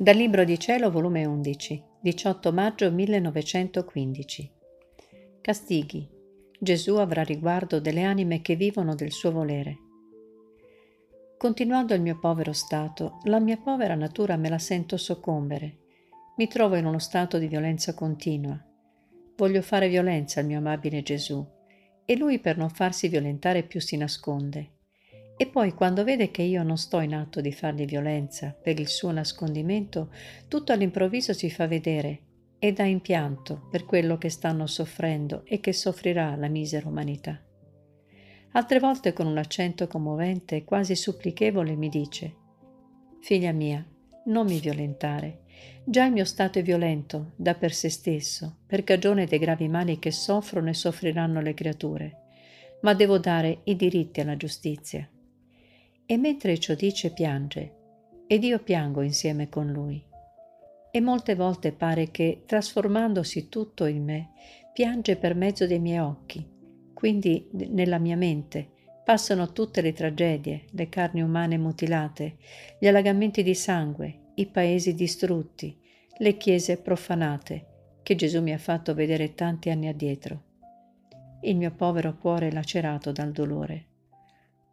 Dal Libro di Cielo, volume 11, 18 maggio 1915. Castighi. Gesù avrà riguardo delle anime che vivono del suo volere. Continuando il mio povero stato, la mia povera natura me la sento soccombere. Mi trovo in uno stato di violenza continua. Voglio fare violenza al mio amabile Gesù e lui per non farsi violentare più si nasconde e poi quando vede che io non sto in atto di fargli violenza per il suo nascondimento, tutto all'improvviso si fa vedere e dà impianto per quello che stanno soffrendo e che soffrirà la misera umanità. Altre volte con un accento commovente e quasi supplichevole mi dice Figlia mia, non mi violentare. Già il mio stato è violento da per se stesso, per cagione dei gravi mali che soffrono e soffriranno le creature, ma devo dare i diritti alla giustizia e mentre ciò dice piange, ed io piango insieme con lui. E molte volte pare che, trasformandosi tutto in me, piange per mezzo dei miei occhi, quindi nella mia mente passano tutte le tragedie, le carni umane mutilate, gli allagamenti di sangue, i paesi distrutti, le chiese profanate, che Gesù mi ha fatto vedere tanti anni addietro. Il mio povero cuore lacerato dal dolore.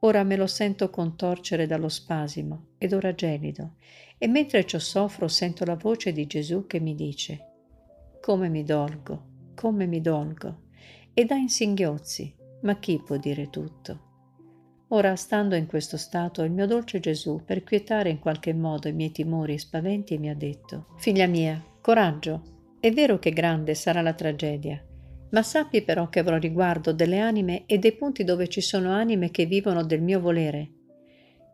Ora me lo sento contorcere dallo spasimo ed ora gelido, e mentre ciò soffro sento la voce di Gesù che mi dice, come mi dolgo, come mi dolgo, e dà in singhiozzi, ma chi può dire tutto? Ora, stando in questo stato, il mio dolce Gesù, per quietare in qualche modo i miei timori e spaventi, mi ha detto, Figlia mia, coraggio, è vero che grande sarà la tragedia, ma sappi però che avrò riguardo delle anime e dei punti dove ci sono anime che vivono del mio volere.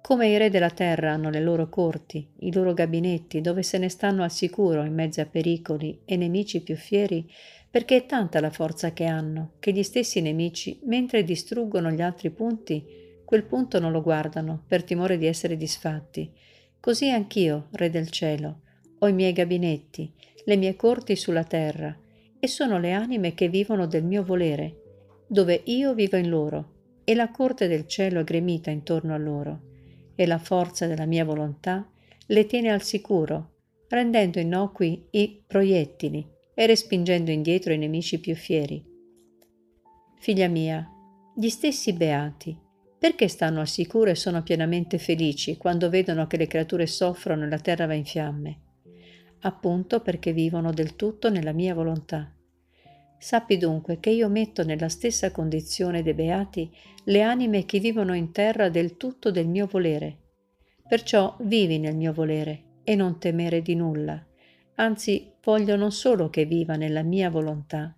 Come i re della terra hanno le loro corti, i loro gabinetti, dove se ne stanno al sicuro in mezzo a pericoli e nemici più fieri, perché è tanta la forza che hanno, che gli stessi nemici, mentre distruggono gli altri punti, quel punto non lo guardano, per timore di essere disfatti. Così anch'io, Re del cielo, ho i miei gabinetti, le mie corti sulla terra, e sono le anime che vivono del mio volere, dove io vivo in loro, e la corte del cielo è gremita intorno a loro, e la forza della mia volontà le tiene al sicuro, rendendo innocui i proiettili e respingendo indietro i nemici più fieri. Figlia mia, gli stessi beati, perché stanno al sicuro e sono pienamente felici quando vedono che le creature soffrono e la terra va in fiamme? Appunto perché vivono del tutto nella mia volontà. Sappi dunque che io metto nella stessa condizione dei beati le anime che vivono in terra del tutto del mio volere. Perciò vivi nel mio volere e non temere di nulla. Anzi, voglio non solo che viva nella mia volontà,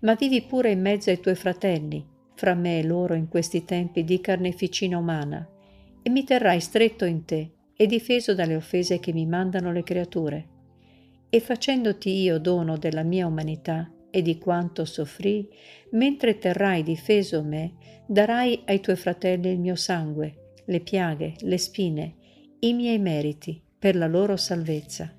ma vivi pure in mezzo ai tuoi fratelli, fra me e loro in questi tempi di carneficina umana, e mi terrai stretto in te e difeso dalle offese che mi mandano le creature e facendoti io dono della mia umanità e di quanto soffrì, mentre terrai difeso me, darai ai tuoi fratelli il mio sangue, le piaghe, le spine, i miei meriti per la loro salvezza.